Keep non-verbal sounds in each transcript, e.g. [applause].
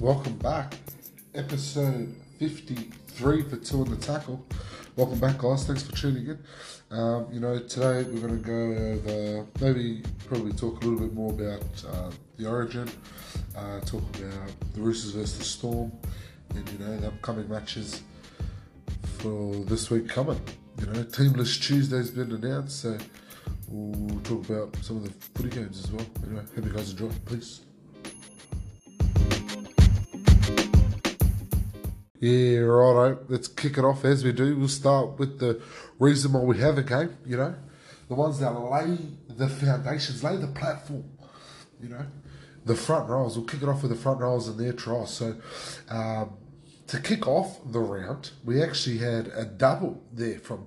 Welcome back. Episode 53 for Two on the Tackle. Welcome back, guys. Thanks for tuning in. Um, you know, today we're going to go over, maybe probably talk a little bit more about uh, the origin, uh, talk about the Roosters versus the Storm, and, you know, the upcoming matches for this week coming. You know, Teamless Tuesday's been announced, so we'll talk about some of the footy games as well. Anyway, hope you guys enjoy. Peace. Yeah, righto. Let's kick it off as we do. We'll start with the reason why we have a game, you know. The ones that lay the foundations, lay the platform, you know. The front rows. We'll kick it off with the front rows and their tries. So, um, to kick off the round, we actually had a double there from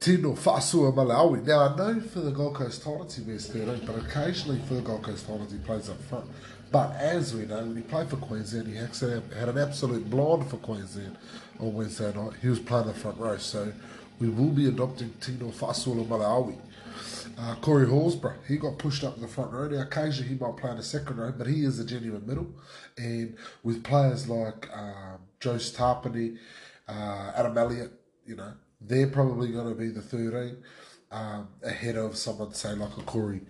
Tino Fa'asuamaleaui. Now, I know for the Gold Coast Titans he wears 13, but occasionally for the Gold Coast Titans he plays up front. But as we know, when he played for Queensland, he had an absolute blind for Queensland on Wednesday night. He was playing the front row, so we will be adopting Tino Fa'asuamaleaui. Uh, Corey Horsburgh, he got pushed up in the front row. Now, occasionally he might play in the second row, but he is a genuine middle. And with players like um, Joe Tapine, uh, Adam Elliott, you know, they're probably going to be the 13 um, ahead of someone, say, like a Corey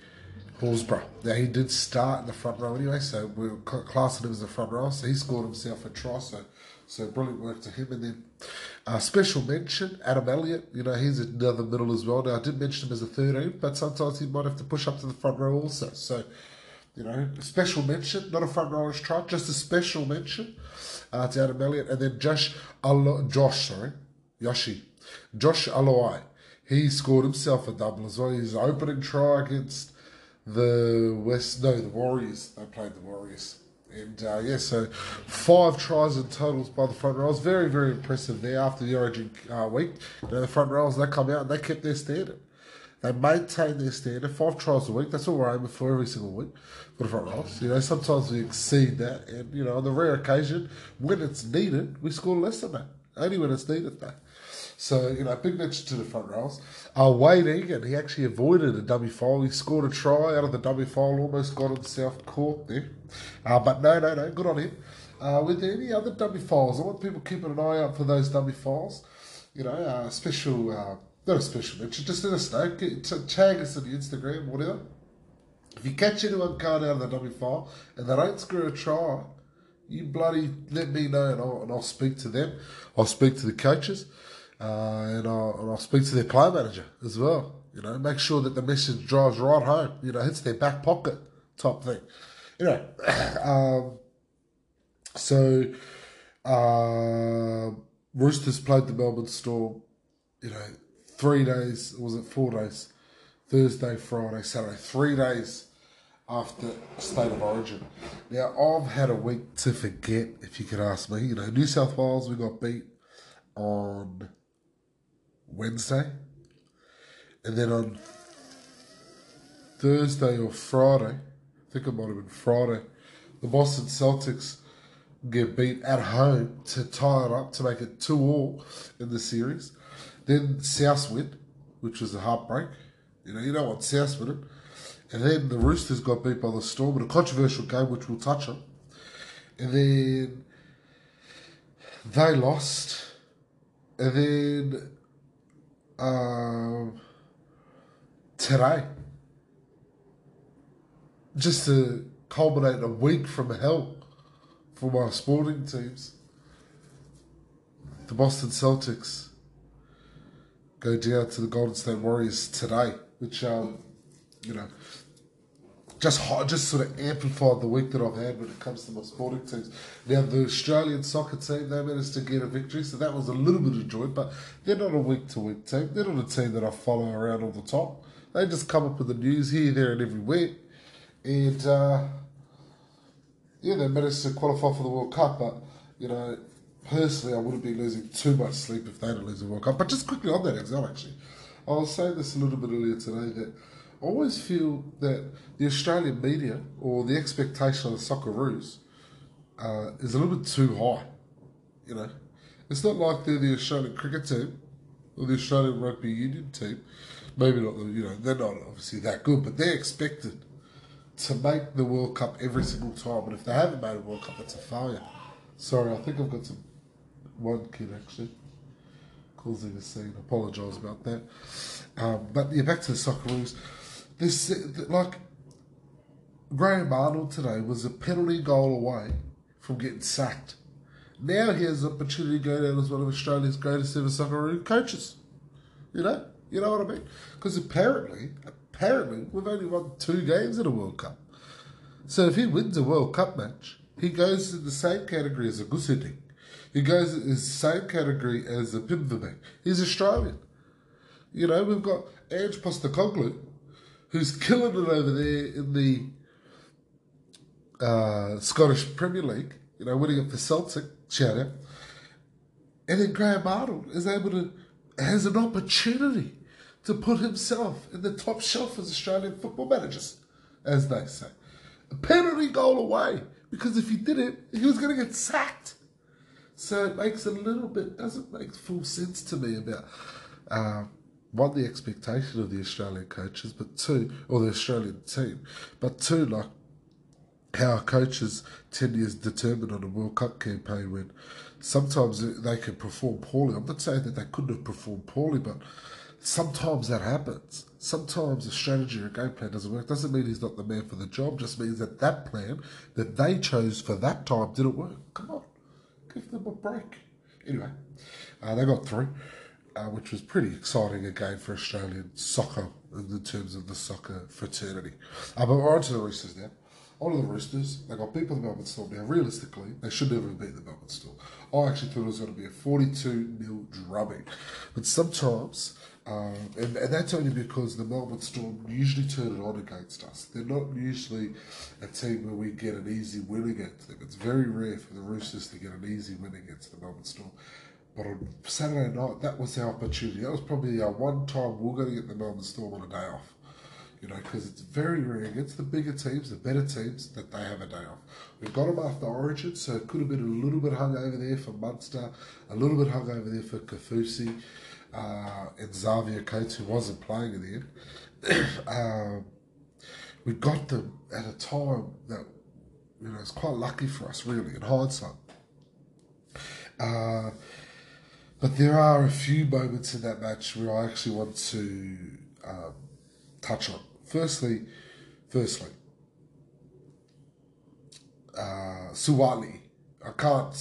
Horsburgh. Now, he did start in the front row anyway, so we are classing him as the front row, so he scored himself a try, so, so brilliant work to him. And then uh, special mention, Adam Elliott, you know, he's another middle as well. Now, I did mention him as a 13, but sometimes he might have to push up to the front row also, so... You know, special mention, not a front rower's try, just a special mention uh, to Adam Elliott. And then Josh, Alo- Josh, sorry, Yoshi, Josh Aloiai. He scored himself a double as well. His opening try against the West, no, the Warriors. They played the Warriors. And uh, yeah, so five tries in totals by the front rows. Very, very impressive there after the Origin uh, week. You know, the front rows, they come out and they kept their standard. They maintain their standard, five tries a week. That's what we're aiming for every single week for the front rows. You know, sometimes we exceed that, and you know, on the rare occasion when it's needed, we score less than that. Only when it's needed, though. So, you know, big mention to the front rows. Uh, Wade Egan, he actually avoided a dummy foul. He scored a try out of the dummy foul, almost got himself caught there. Uh, but no, no, no, good on him. Uh, with any other dummy files, I want people keeping an eye out for those dummy files. You know, uh, special, uh, not a special mention, just let us know. Tag us on Instagram, whatever. If you catch anyone going out of the dummy file and they don't screw a try, you bloody let me know and I'll, and I'll speak to them. I'll speak to the coaches. Uh, and, I'll, and I'll speak to their player manager as well. You know, make sure that the message drives right home. You know, hits their back pocket type thing. You [coughs] know, um, so uh, Roosters played the Melbourne Storm. You know, three days was it four days? Thursday, Friday, Saturday, three days after State of Origin. Now I've had a week to forget, if you could ask me. You know, New South Wales we got beat on Wednesday. And then on Thursday or Friday, I think it might have been Friday, the Boston Celtics get beat at home to tie it up to make it 2 all in the series. Then South win, which was a heartbreak. You know, you know what South winning. And then the Roosters got beat by the Storm in a controversial game, which we'll touch on. And then they lost. And then um, today, just to culminate a week from hell for my sporting teams, the Boston Celtics go down to the Golden State Warriors today, which um, you know just just sort of amplified the week that I've had when it comes to my sporting teams. Now the Australian soccer team they managed to get a victory, so that was a little bit of joy. But they're not a week to week team. They're not a team that I follow around all the time. They just come up with the news here, there, and everywhere, and uh, yeah, they managed to qualify for the World Cup. But you know, personally, I wouldn't be losing too much sleep if they didn't lose the World Cup. But just quickly on that, example, actually, I was saying this a little bit earlier today that always feel that the Australian media or the expectation of the Socceroos uh, is a little bit too high. You know, it's not like they're the Australian cricket team or the Australian rugby union team. Maybe not. You know, they're not obviously that good, but they're expected to make the World Cup every single time. And if they haven't made a World Cup, it's a failure. Sorry, I think I've got some one kid actually causing a scene. I apologise about that. Um, but yeah, back to the Socceroos. This like Graham Arnold today was a penalty goal away from getting sacked. Now he has the opportunity to go down as one of Australia's greatest ever Socceroo coaches. You know, you know what I mean? Because apparently, apparently, we've only won two games in a World Cup. So if he wins a World Cup match, he goes in the same category as a Guus Hiddink. He goes in the same category as a Pim Verbeek. He's Australian. You know, we've got Ange Postecoglou, who's killing it over there in the uh, Scottish Premier League, you know, winning it for Celtic, shout out. And then Graham Arnold is able to, has an opportunity to put himself in the top shelf as Australian football managers, as they say. A penalty goal away, because if he did it, he was going to get sacked. So it makes a little bit, doesn't make full sense to me about, uh, one, the expectation of the Australian coaches, but two, or the Australian team, but two, like, how coaches' tenure is determined on a World Cup campaign when sometimes they can perform poorly. I'm not saying that they couldn't have performed poorly, but sometimes that happens. Sometimes a strategy or a game plan doesn't work. Doesn't mean he's not the man for the job. Just means that that plan that they chose for that time didn't work. Come on, give them a break. Anyway, uh, they got through, uh, which was pretty exciting again for Australian soccer in terms of the soccer fraternity. Uh, but we're on to the Roosters now. On to the Roosters. They got beat by the Melbourne Storm. Now, realistically, they should never have beat the Melbourne Storm. I actually thought it was going to be a 42 0 drubbing. But sometimes um, and, and that's only because the Melbourne Storm usually turn it on against us. They're not usually a team where we get an easy win against them. It's very rare for the Roosters to get an easy win against the Melbourne Storm. But on Saturday night, that was our opportunity. That was probably our one time we are going to get the Melbourne Storm on a day off. You know, because it's very rare against the bigger teams, the better teams, that they have a day off. We've got them after Origin, so it could have been a little bit hung over there for Munster, a little bit hung over there for Kaufusi uh, and Xavier Coates, who wasn't playing in the end. [coughs] um, we got them at a time that you know it's quite lucky for us, really, in hindsight. Uh, but there are a few moments in that match where I actually want to um, touch on. Firstly, firstly, uh, Suaalii. I can't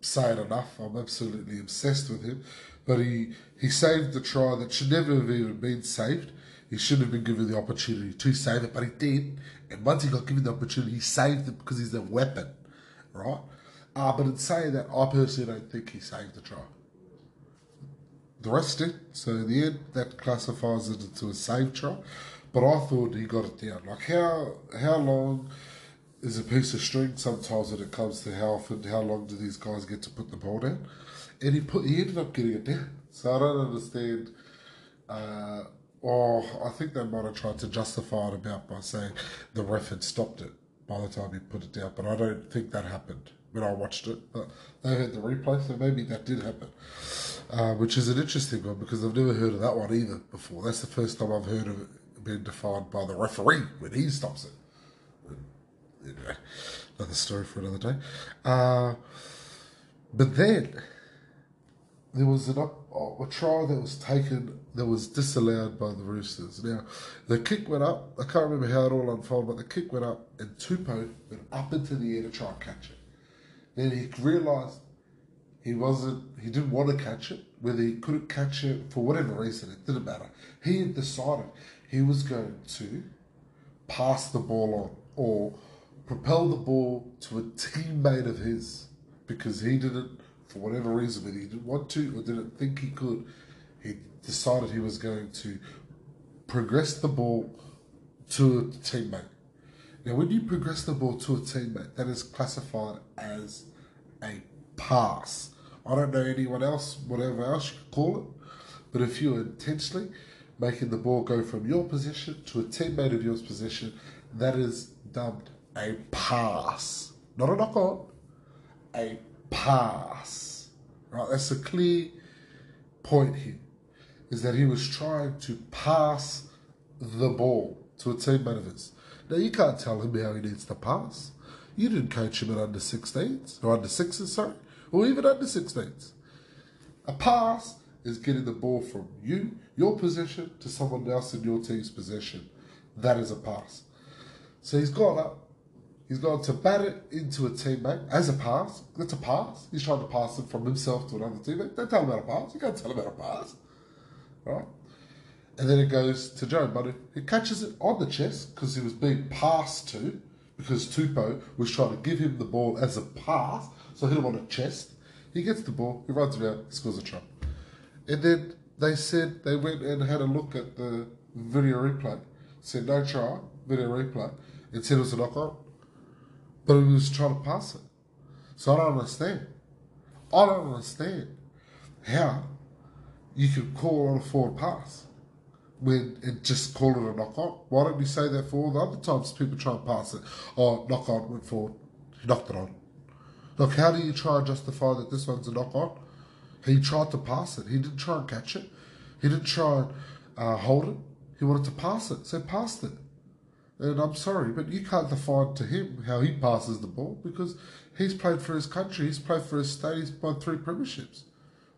say it enough. I'm absolutely obsessed with him. But he, he saved the try that should never have even been saved. He shouldn't have been given the opportunity to save it, but he did. And once he got given the opportunity, he saved it because he's a weapon, right? Uh, but in saying that, I personally don't think he saved the try. The rest did. So in the end, that classifies it into a save try. But I thought he got it down. Like how how long is a piece of string sometimes when it comes to how often, how long do these guys get to put the ball down? and he put he ended up getting it down. So I don't understand. Uh, or I think they might have tried to justify it about by saying the ref had stopped it by the time he put it down, but I don't think that happened when I watched it. But they had the replay, so maybe that did happen, uh, which is an interesting one because I've never heard of that one either before. That's the first time I've heard of it being defined by the referee when he stops it. Anyway, another story for another day. Uh, but then there was an up, a trial that was taken that was disallowed by the Roosters. Now, the kick went up. I can't remember how it all unfolded, but the kick went up, and Tupou went up into the air to try and catch it. Then he realised he wasn't, he didn't want to catch it. Whether he couldn't catch it for whatever reason, it didn't matter. He decided he was going to pass the ball on or propel the ball to a teammate of his because he didn't for whatever reason, whether he didn't want to or didn't think he could, he decided he was going to progress the ball to a teammate. Now, when you progress the ball to a teammate, that is classified as a pass. I don't know anyone else, whatever else you could call it, but if you're intentionally making the ball go from your position to a teammate of yours position, that is dubbed a pass. Not a knock on, a pass. Right, that's a clear point here. Is that he was trying to pass the ball to a teammate of his. Now, you can't tell him how he needs to pass. You didn't coach him at under 16s, or under 6s, sorry, or even under 16s. A pass is getting the ball from you, your possession, to someone else in your team's possession. That is a pass. So he's gone up. He's gone to bat it into a teammate as a pass. That's a pass. He's trying to pass it from himself to another teammate. Don't tell him about a pass. You can't tell him about a pass. Right? And then it goes to Joe Buddy. He catches it on the chest because he was being passed to because Tupou was trying to give him the ball as a pass. So hit him on the chest. He gets the ball. He runs around. Scores a try. And then they said they went and had a look at the video replay. Said no try, video replay. And said it was a knock on. But he was trying to pass it. So I don't understand. I don't understand how you could call on a forward pass when it just call it a knock on. Why don't you say that for all the other times people try and pass it? Oh, knock on, went forward. He knocked it on. Look, how do you try and justify that this one's a knock on? He tried to pass it. He didn't try and catch it. He didn't try and uh, hold it. He wanted to pass it, so passed it. And I'm sorry, but you can't define to him how he passes the ball because he's played for his country, he's played for his state, he's won three premierships.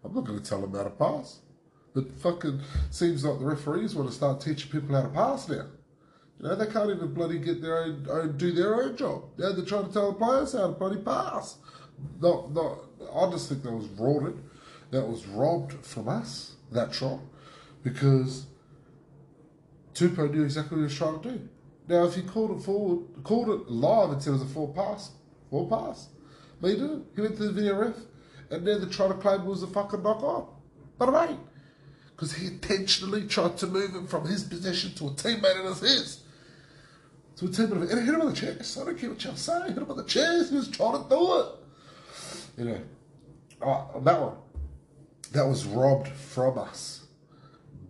I'm not going to tell him how to pass. But fucking seems like the referees want to start teaching people how to pass now. You know, they can't even bloody get their own, own do their own job. Now they're trying to tell the players how to bloody pass. Not, not, I just think that was rorted. That was robbed from us, that shot, Because Tupou knew exactly what he was trying to do. Now, if he called it forward, called it live and said it was a forward pass, forward pass. But he didn't. He went to the ref, and then they tried to claim it was a fucking knock on. But it ain't. Because he intentionally tried to move him from his possession to a teammate it's his. To a teammate, and he hit him on the chest. I don't care what y'all say. Hit him on the chest. He was trying to do it. You know, oh, on that one, that was robbed from us.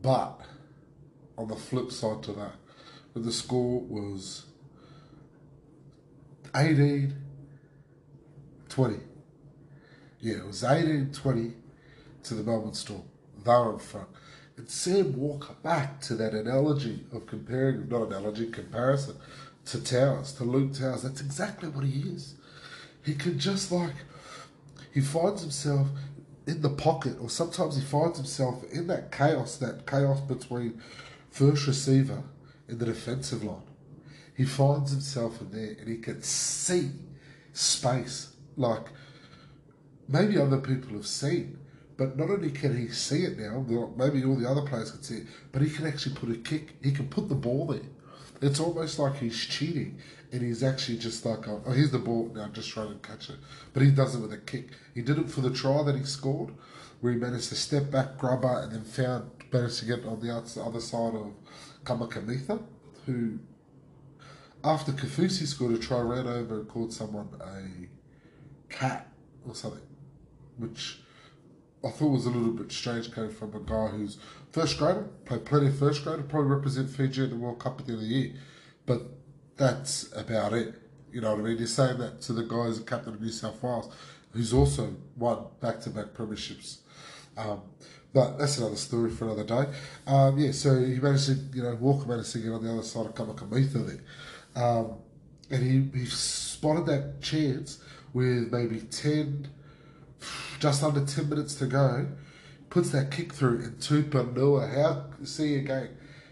But on the flip side to that, the score was 18 20. Yeah, it was 18 20 to the Melbourne Storm. They were in front. And Sam Walker, back to that analogy of comparing, not analogy, comparison to Towers, to Luke Towers. That's exactly what he is. He can just like, he finds himself in the pocket, or sometimes he finds himself in that chaos, that chaos between first receiver and the defensive line. He finds himself in there and he can see space like maybe other people have seen. But not only can he see it now, maybe all the other players can see it, but he can actually put a kick. He can put the ball there. It's almost like he's cheating, and he's actually just like, oh, oh here's the ball now, just try to catch it. But he does it with a kick. He did it for the try that he scored, where he managed to step back, grab and then found managed to get on the other side of Kamikamica, who, after Kaufusi scored a try, ran over and called someone a cat or something, which I thought was a little bit strange coming from a guy who's first grader, played plenty of first grader, probably represent Fiji at the World Cup at the end of the year, but that's about it. You know what I mean? You're saying that to the guy who's the captain of New South Wales, who's also won back-to-back premierships. Um, but that's another story for another day. Um, yeah, so he managed to, you know, Walker managed to get on the other side of Kamikamica there. Um, and he, he spotted that chance with maybe 10, just under 10 minutes to go, puts that kick through, and Tupouniua, how see again,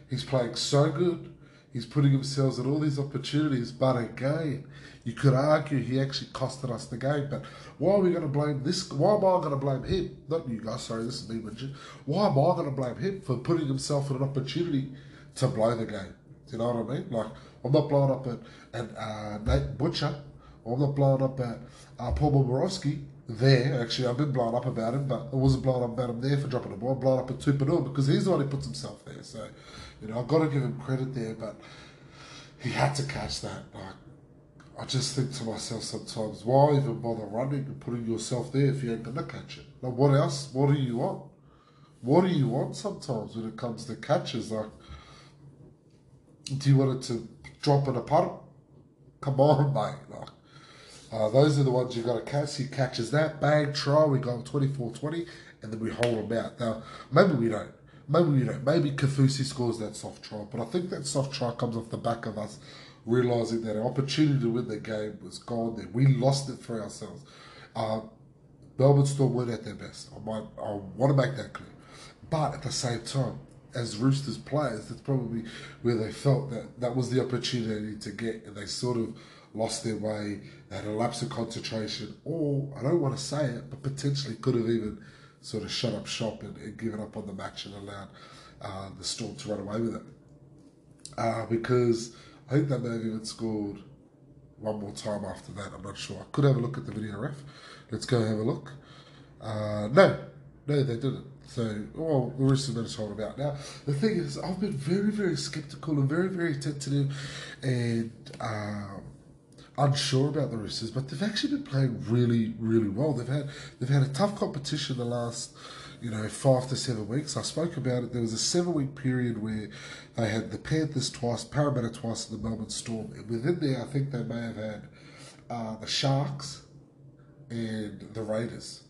he's playing so good, he's putting himself at all these opportunities, but again, you could argue he actually costed us the game. But why are we going to blame this? Why am I going to blame him? Not you guys, sorry, this is me, Richard. Why am I going to blame him for putting himself in an opportunity to blow the game? Do you know what I mean? Like, I'm not blowing up at, at uh, Nate Butcher, I'm not blowing up at uh, Paul Momirovski there. Actually, I've been blown up about him, but I wasn't blown up about him there for dropping the ball. I'm blown up at Tupouniua because he's the one who puts himself there. So, you know, I've got to give him credit there, but he had to catch that. Like, I just think to myself sometimes, why even bother running and putting yourself there if you ain't gonna catch it? Like, what else? What do you want? What do you want sometimes when it comes to catches? Like, do you want it to drop in a puddle? Come on, [laughs] mate. Like, uh, those are the ones you've got to catch. He catches that, bang, try. We go 24 20, and then we hold them out. Now, maybe we don't. maybe we don't. maybe Kaufusi scores that soft try, but I think that soft try comes off the back of us realizing that our opportunity to win the game was gone. There, we lost it for ourselves. Uh, Melbourne Storm weren't at their best. I might, I want to make that clear, but at the same time, as Roosters players, that's probably where they felt that that was the opportunity to get, and they sort of lost their way. They had a lapse of concentration, or I don't want to say it, but potentially could have even sort of shut up shop and, and given up on the match and allowed uh, the Storm to run away with it. Uh, because I think they may have even scored one more time after that. I'm not sure. I could have a look at the video ref. Let's go have a look. Uh, no, no, they didn't. So, well, the rest of are talk about. Now, the thing is, I've been very, very skeptical and very, very tentative and um, unsure about the Roosters, but they've actually been playing really, really well. They've had they've had a tough competition the last, you know, five to seven weeks. I spoke about it. There was a seven week period where they had the Panthers twice, Parramatta twice, and the Melbourne Storm. And within there, I think they may have had uh, the Sharks and the Raiders.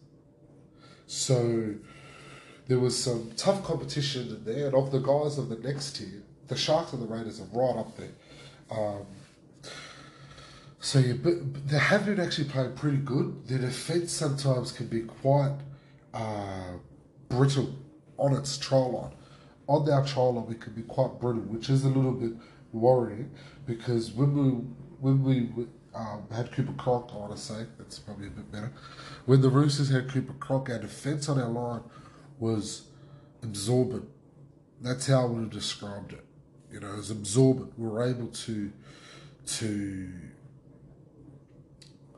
So there was some tough competition in there, and of the guys of the next tier, the Sharks and the Raiders are right up there. Um, so yeah, but, they have been actually playing pretty good. Their defence sometimes can be quite uh, brittle on its trial line. On our trial line, we can be quite brittle, which is a little bit worrying because when we when we um, had Cooper Cronk, I want to say that's probably a bit better. When the Roosters had Cooper Cronk, our defence on our line was absorbent. That's how I would have described it. You know, as absorbent. We were able to to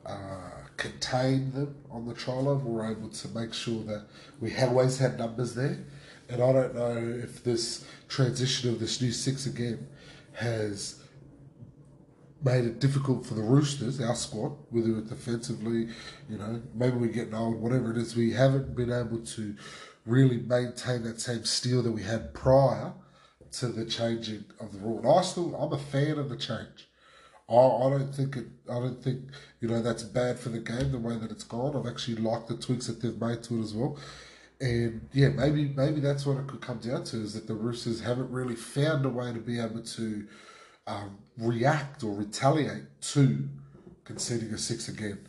uh, contain them on the line. We were able to make sure that we always had numbers there. And I don't know if this transition of this new six again has made it difficult for the Roosters, our squad, whether it's defensively, you know, maybe we're getting old, whatever it is, we haven't been able to really maintain that same steel that we had prior to the changing of the rule. And I still, I'm a fan of the change. I, I don't think it. I don't think you know that's bad for the game the way that it's gone. I've actually liked the tweaks that they've made to it as well. And yeah, maybe maybe that's what it could come down to is that the Roosters haven't really found a way to be able to um, react or retaliate to conceding a six again.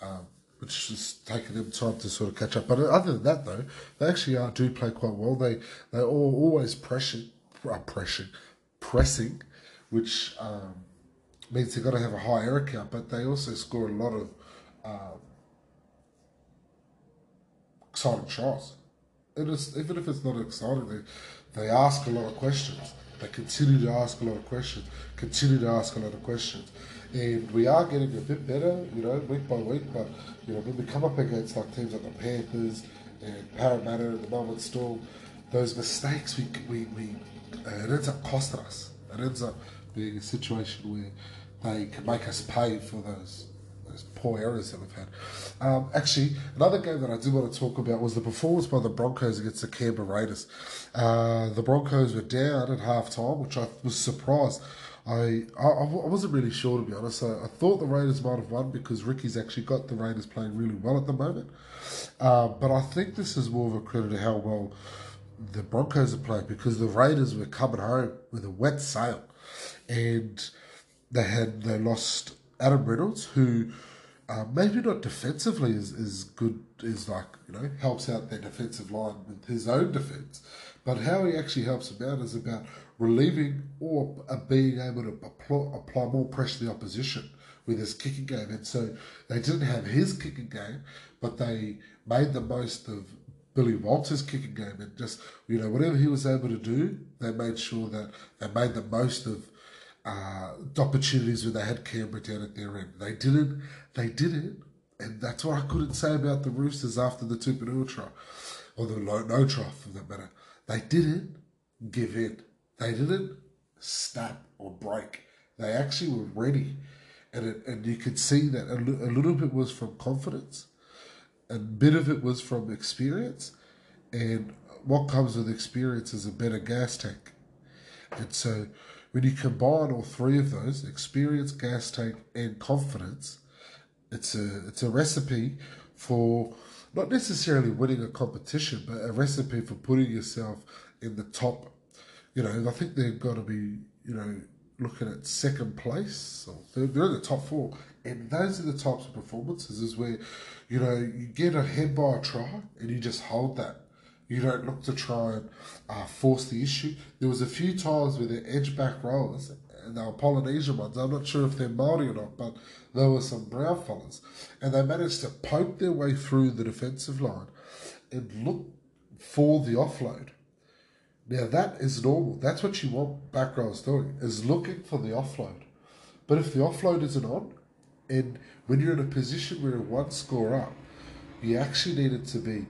Um, which is taking them time to sort of catch up. But other than that, though, they actually are, do play quite well. They they are always pressing, uh, pressing, pressing, which um, means they've got to have a high error count. But they also score a lot of um, exciting shots. It is, even if it's not exciting, they they ask a lot of questions. They continue to ask a lot of questions. Continue to ask a lot of questions and we are getting a bit better, you know, week by week. But you know, when we come up against like teams like the Panthers and Parramatta and the Melbourne Storm, those mistakes we we, we it ends up costing us. It ends up being a situation where they can make us pay for those those poor errors that we've had. Um, actually, another game that I do want to talk about was the performance by the Broncos against the Canberra Raiders. Uh, the Broncos were down at halftime, which I was surprised. I, I, I wasn't really sure to be honest. I, I, thought the Raiders might have won because Ricky's actually got the Raiders playing really well at the moment. Uh, but I think this is more of a credit to how well the Broncos playing because the Raiders were coming home with a wet sail, and they had they lost Adam Reynolds, who uh, maybe not defensively is, is good, is like, you know, helps out their defensive line with his own defense. But how he actually helps them out is about relieving or being able to apply more pressure to the opposition with his kicking game. And so they didn't have his kicking game, but they made the most of Billy Walters' kicking game and just, you know, whatever he was able to do, they made sure that they made the most of uh, the opportunities when they had Canberra down at their end. They didn't, they did it. And that's what I couldn't say about the Roosters after the Tupouniua try, or the no, try for that matter. They didn't give in. They didn't snap or break. They actually were ready. And, it, and you could see that a, a little bit was from confidence, a bit of it was from experience, and what comes with experience is a better gas tank. And so when you combine all three of those, experience, gas tank, and confidence, it's a it's a recipe for not necessarily winning a competition, but a recipe for putting yourself in the top. You know, I think they've got to be, you know, looking at second place or third. They're in the top four, and those are the types of performances is where, you know, you get ahead by a try and you just hold that. You don't look to try and uh, force the issue. There was a few times where the edge back rollers and they were Polynesian ones. I'm not sure if they're Maori or not, but there were some brown fellas, and they managed to poke their way through the defensive line and look for the offload. Now that is normal. That's what you want back rows doing is looking for the offload. But if the offload isn't on, and when you're in a position where one score up, you actually need it to be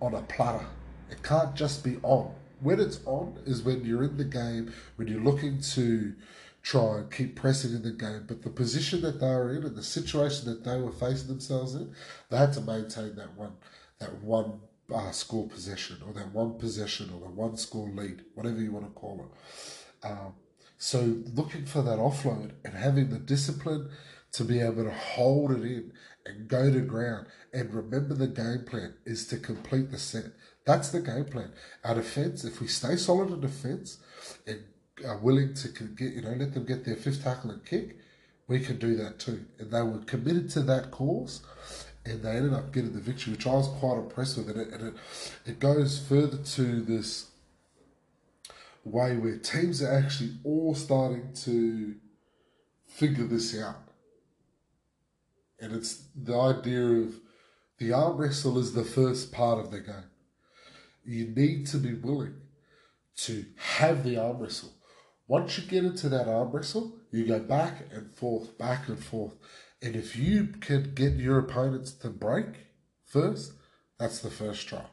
on a platter. It can't just be on. When it's on is when you're in the game, when you're looking to try and keep pressing in the game. But the position that they were in and the situation that they were facing themselves in, they had to maintain that one that one uh, score possession or that one possession or the one score lead, whatever you want to call it. Um, so looking for that offload and having the discipline to be able to hold it in and go to ground and remember the game plan is to complete the set. That's the game plan. Our defense, if we stay solid in defense and are willing to get, you know, let them get their fifth tackle and kick, we can do that too. And they were committed to that cause and they ended up getting the victory, which I was quite impressed with. And it, and it, it goes further to this way where teams are actually all starting to figure this out. And it's the idea of the arm wrestle is the first part of the game. You need to be willing to have the arm wrestle. Once you get into that arm wrestle, you go back and forth, back and forth. And if you can get your opponents to break first, that's the first try.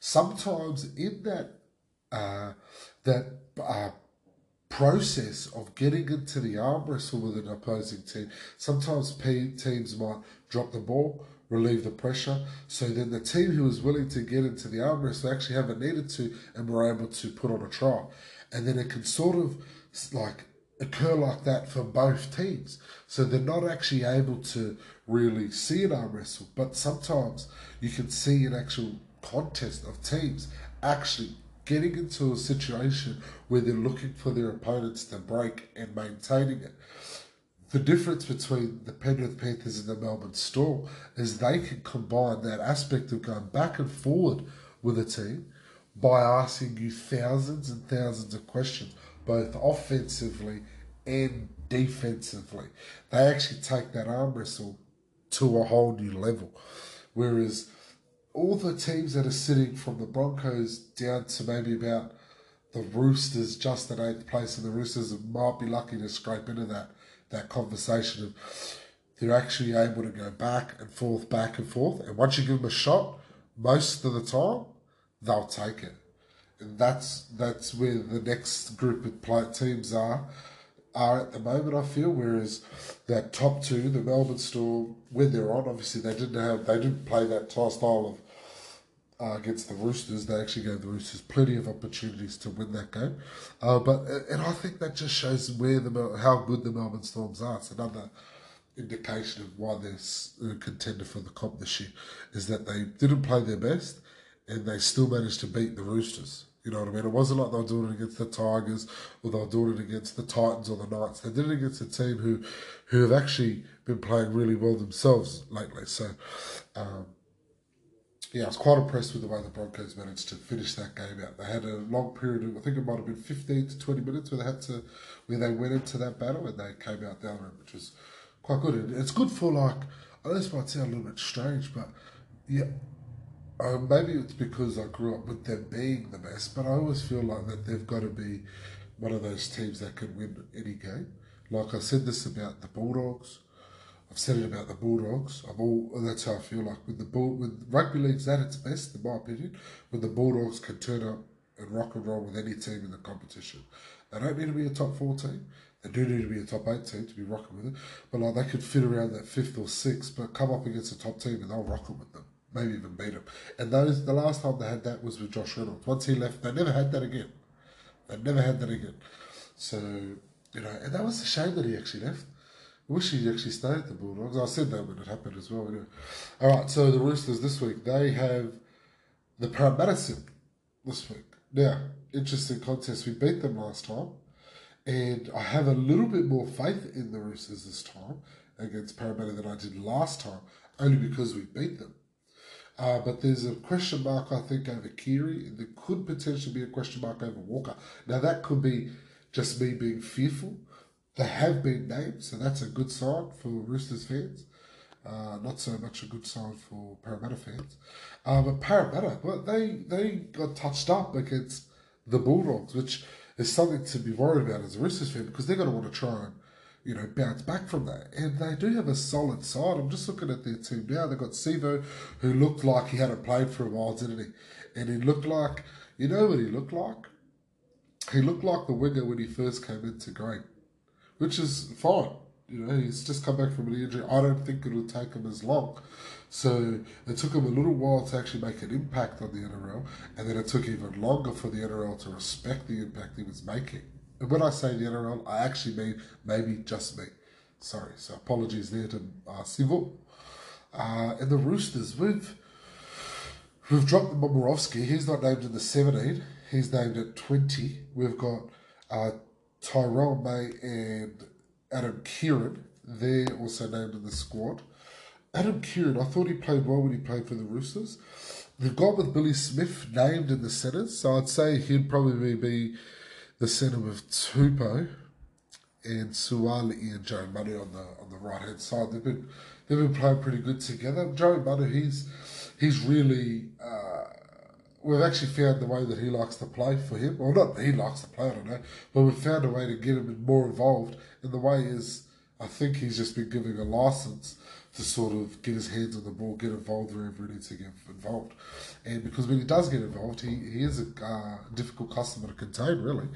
Sometimes in that uh, that uh, process of getting into the arm wrestle with an opposing team, sometimes teams might drop the ball, relieve the pressure. So then the team who was willing to get into the arm wrestle actually haven't needed to and were able to put on a try. And then it can sort of like occur like that for both teams. So they're not actually able to really see an arm wrestle, but sometimes you can see an actual contest of teams actually getting into a situation where they're looking for their opponents to break and maintaining it. The difference between the Penrith Panthers and the Melbourne Storm is they can combine that aspect of going back and forward with a team by asking you thousands and thousands of questions both offensively and defensively. They actually take that arm wrestle to a whole new level. Whereas all the teams that are sitting from the Broncos down to maybe about the Roosters just in eighth place, and the Roosters might be lucky to scrape into that that conversation of they're actually able to go back and forth, back and forth. And once you give them a shot, most of the time, they'll take it that's that's where the next group of play, teams are are at the moment. I feel. Whereas that top two, the Melbourne Storm, when they're on, obviously they didn't have they didn't play that style of uh, against the Roosters. They actually gave the Roosters plenty of opportunities to win that game. Uh, but and I think that just shows where the how good the Melbourne Storms are. It's another indication of why they're a contender for the comp this year is that they didn't play their best and they still managed to beat the Roosters. You know what I mean? It wasn't like they were doing it against the Tigers or they were doing it against the Titans or the Knights. They did it against a team who, who have actually been playing really well themselves lately. So, um, yeah, I was quite impressed with the way the Broncos managed to finish that game out. They had a long period of, I think it might have been 15 to 20 minutes where they had to, where they went into that battle and they came out the other end, which was quite good. And it's good for like, I know this might sound a little bit strange, but yeah, uh, maybe it's because I grew up with them being the best, but I always feel like that they've got to be one of those teams that can win any game. Like I said this about the Bulldogs, I've said it about the Bulldogs. I've all that's how I feel like with the bull with rugby league's at its best, in my opinion, when the Bulldogs can turn up and rock and roll with any team in the competition. They don't need to be a top four team. They do need to be a top eight team to be rocking with it. But like they could fit around that fifth or sixth, but come up against a top team and they'll rock it with them maybe even beat him. And those the last time they had that was with Josh Reynolds. Once he left, they never had that again. They never had that again. So you know, and that was a shame that he actually left. I wish he actually stayed at the Bulldogs. I said that when it happened as well. Anyway. All right, so the Roosters this week they have the Parramatta this week. Now interesting contest. We beat them last time, and I have a little bit more faith in the Roosters this time against Parramatta than I did last time, only because we beat them. Uh, but there's a question mark, I think, over and there could potentially be a question mark over Walker. Now, that could be just me being fearful. They have been named, so that's a good sign for Roosters fans. Uh, not so much a good sign for Parramatta fans. Uh, but Parramatta, well, they, they got touched up against the Bulldogs, which is something to be worried about as a Roosters fan because they're going to want to try and you know, bounce back from that. And they do have a solid side. I'm just looking at their team now. They've got Sivo, who looked like he hadn't played for a while, didn't he? And he looked like, you know what he looked like? He looked like the winger when he first came into Grain, which is fine. You know, he's just come back from an injury. I don't think it'll take him as long. So it took him a little while to actually make an impact on the NRL, and then it took even longer for the NRL to respect the impact he was making. And when I say the NRL, I actually mean maybe just me. Sorry, so apologies there to uh, Sivo. Uh, and the Roosters, we've, we've dropped the Momirovski. He's not named in the 17. He's named at 20. We've got uh, Terrell May and Adam Keighran. They're also named in the squad. Adam Keighran, I thought he played well when he played for the Roosters. They've got with Billy Smith named in the centres, so I'd say he'd probably be the centre with Tupou and Suaalii and Joe Manu on the on the right hand side. They've been they've been playing pretty good together. Joe Manu, he's he's really uh, we've actually found the way that he likes to play for him. Well, not that he likes to play, I don't know, but we've found a way to get him more involved. And the way is, I think he's just been giving a license to sort of get his hands on the ball, get involved wherever he needs to get involved. And because when he does get involved, he, he is a uh, difficult customer to contain, really.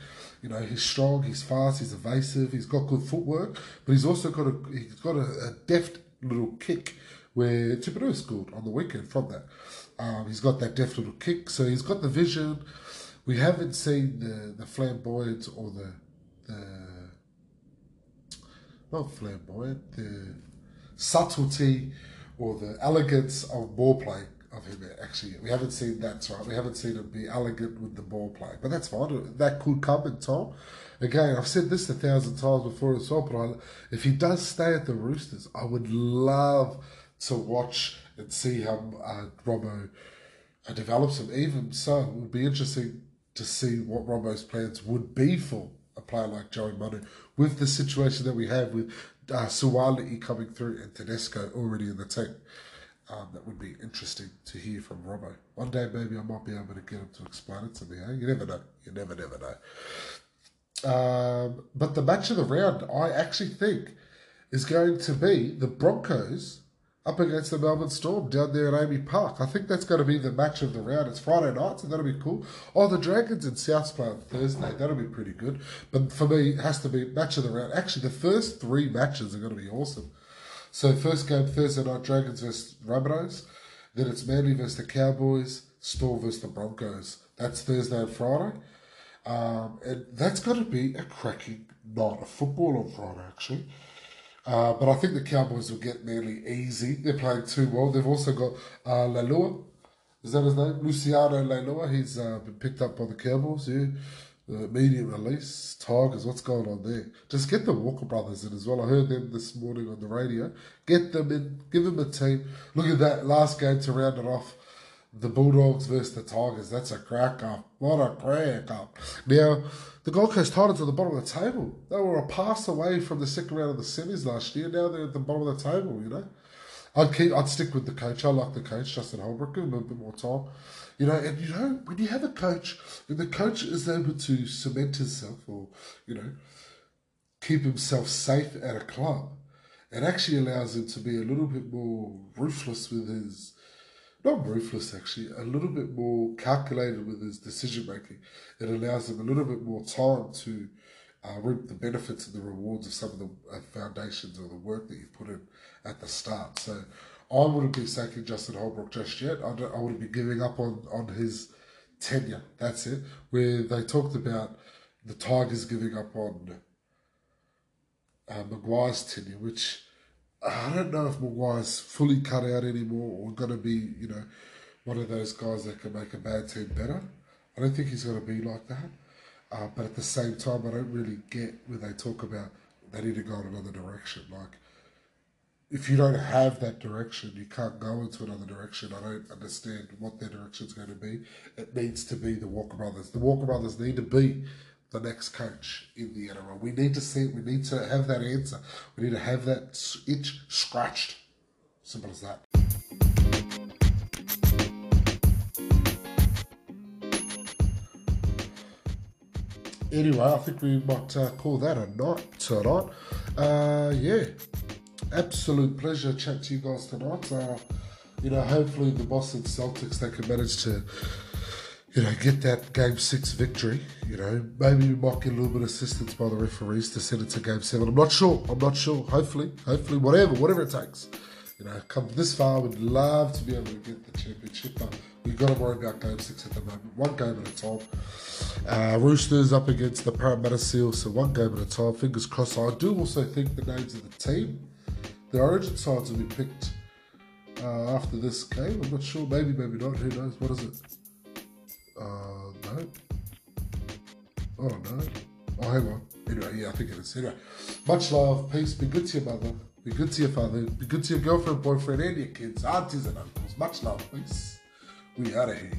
You know, he's strong, he's fast, he's evasive, he's got good footwork, but he's also got a he's got a, a deft little kick where Tipperary scored on the weekend from that. Um, he's got that deft little kick, so he's got the vision. We haven't seen the, the flamboyant or the the not flamboyant, the subtlety or the elegance of ball play of him. Actually, we haven't seen that. Right, we haven't seen him be elegant with the ball play, but that's fine. That could come in time. Again, I've said this a thousand times before as well, but I, if he does stay at the Roosters, I would love to watch and see how uh, Robbo uh, develops him. Even so, it would be interesting to see what Robbo's plans would be for a player like Joey Manu with the situation that we have with uh, Suaalii coming through and Tedesco already in the team. Um, that would be interesting to hear from Robbo. One day, maybe I might be able to get him to explain it to me. Eh? You never know. You never, never know. Um, but the match of the round, I actually think, is going to be the Broncos up against the Melbourne Storm down there at AAMI Park. I think that's going to be the match of the round. It's Friday night, so that'll be cool. Oh, the Dragons and Souths play on Thursday. That'll be pretty good. But for me, it has to be match of the round. Actually, the first three matches are going to be awesome. So first game Thursday night, Dragons versus Rabbitohs. Then it's Manly versus the Cowboys, Storm versus the Broncos. That's Thursday and Friday. Um, and that's going to be a cracking night of football on Friday, actually. Uh, but I think the Cowboys will get Manly easy. They're playing too well. They've also got uh, Leilua. Is that his name? Luciano Leilua. He's uh, been picked up by the Cowboys. Yeah. The immediate release. Tigers. What's going on there? Just get the Walker brothers in as well. I heard them this morning on the radio. Get them in. Give them a team. Look at that last game to round it off the Bulldogs versus the Tigers. That's a crack up. What a crack up. Now, the Gold Coast Titans are the bottom of the table. They were a pass away from the second round of the semis last year. Now they're at the bottom of the table, you know. I'd keep I'd stick with the coach. I like the coach, Justin Holbrook, give him a bit more time. You know, and you know, when you have a coach, when the coach is able to cement himself or, you know, keep himself safe at a club, it actually allows him to be a little bit more ruthless with his not ruthless actually, a little bit more calculated with his decision making. It allows him a little bit more time to uh, reap the benefits and the rewards of some of the uh, foundations or the work that you put in at the start. So I wouldn't be sacking Justin Holbrook just yet. I, I wouldn't be giving up on, on his tenure. That's it. Where they talked about the Tigers giving up on uh, Maguire's tenure, which I don't know if Maguire's fully cut out anymore or going to be, you know, one of those guys that can make a bad team better. I don't think he's going to be like that. Uh, but at the same time, I don't really get when they talk about they need to go in another direction. Like, if you don't have that direction, you can't go into another direction. I don't understand what their direction is going to be. It needs to be the Walker brothers. The Walker brothers need to be the next coach in the NRL. We need to see. We need to have that answer. We need to have that itch scratched. Simple as that. Anyway, I think we might uh, call that a night tonight. Uh, yeah, absolute pleasure chat to you guys tonight. Uh, you know, hopefully the Boston Celtics they can manage to, you know, get that Game Six victory. You know, maybe we might get a little bit of assistance by the referees to send it to Game Seven. I'm not sure. I'm not sure. Hopefully, hopefully, whatever, whatever it takes. You know, come this far, we'd love to be able to get the championship, but we've got to worry about Game Six at the moment. One game at a time. Uh, Roosters up against the Parramatta Eels, so one game at a time. Fingers crossed. I do also think the names of the team, the origin sides will be picked uh, after this game. I'm not sure. Maybe, maybe not. Who knows? What is it? Uh, no. Oh, no. Oh, hang on. Anyway, yeah, I think it is. Anyway, much love. Peace. Be good to your mother. Be good to your father. Be good to your girlfriend, boyfriend, and your kids, aunties, and uncles. Much love. Peace. We out of here.